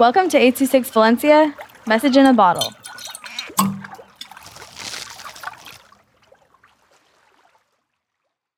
Welcome to 826 Valencia, message in a bottle.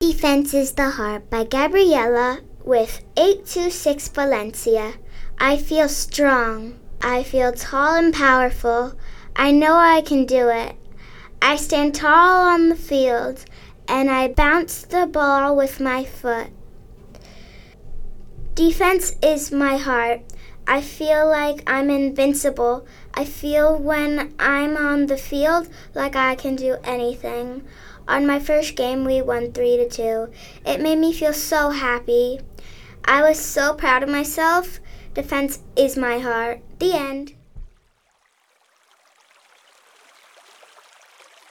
Defense is the Heart by Gabriella with 826 Valencia. I feel strong. I feel tall and powerful. I know I can do it. I stand tall on the field and I bounce the ball with my foot. Defense is my heart. I feel like I'm invincible. I feel when I'm on the field like I can do anything. On my first game, we won 3 to 2. It made me feel so happy. I was so proud of myself. Defense is my heart. The end.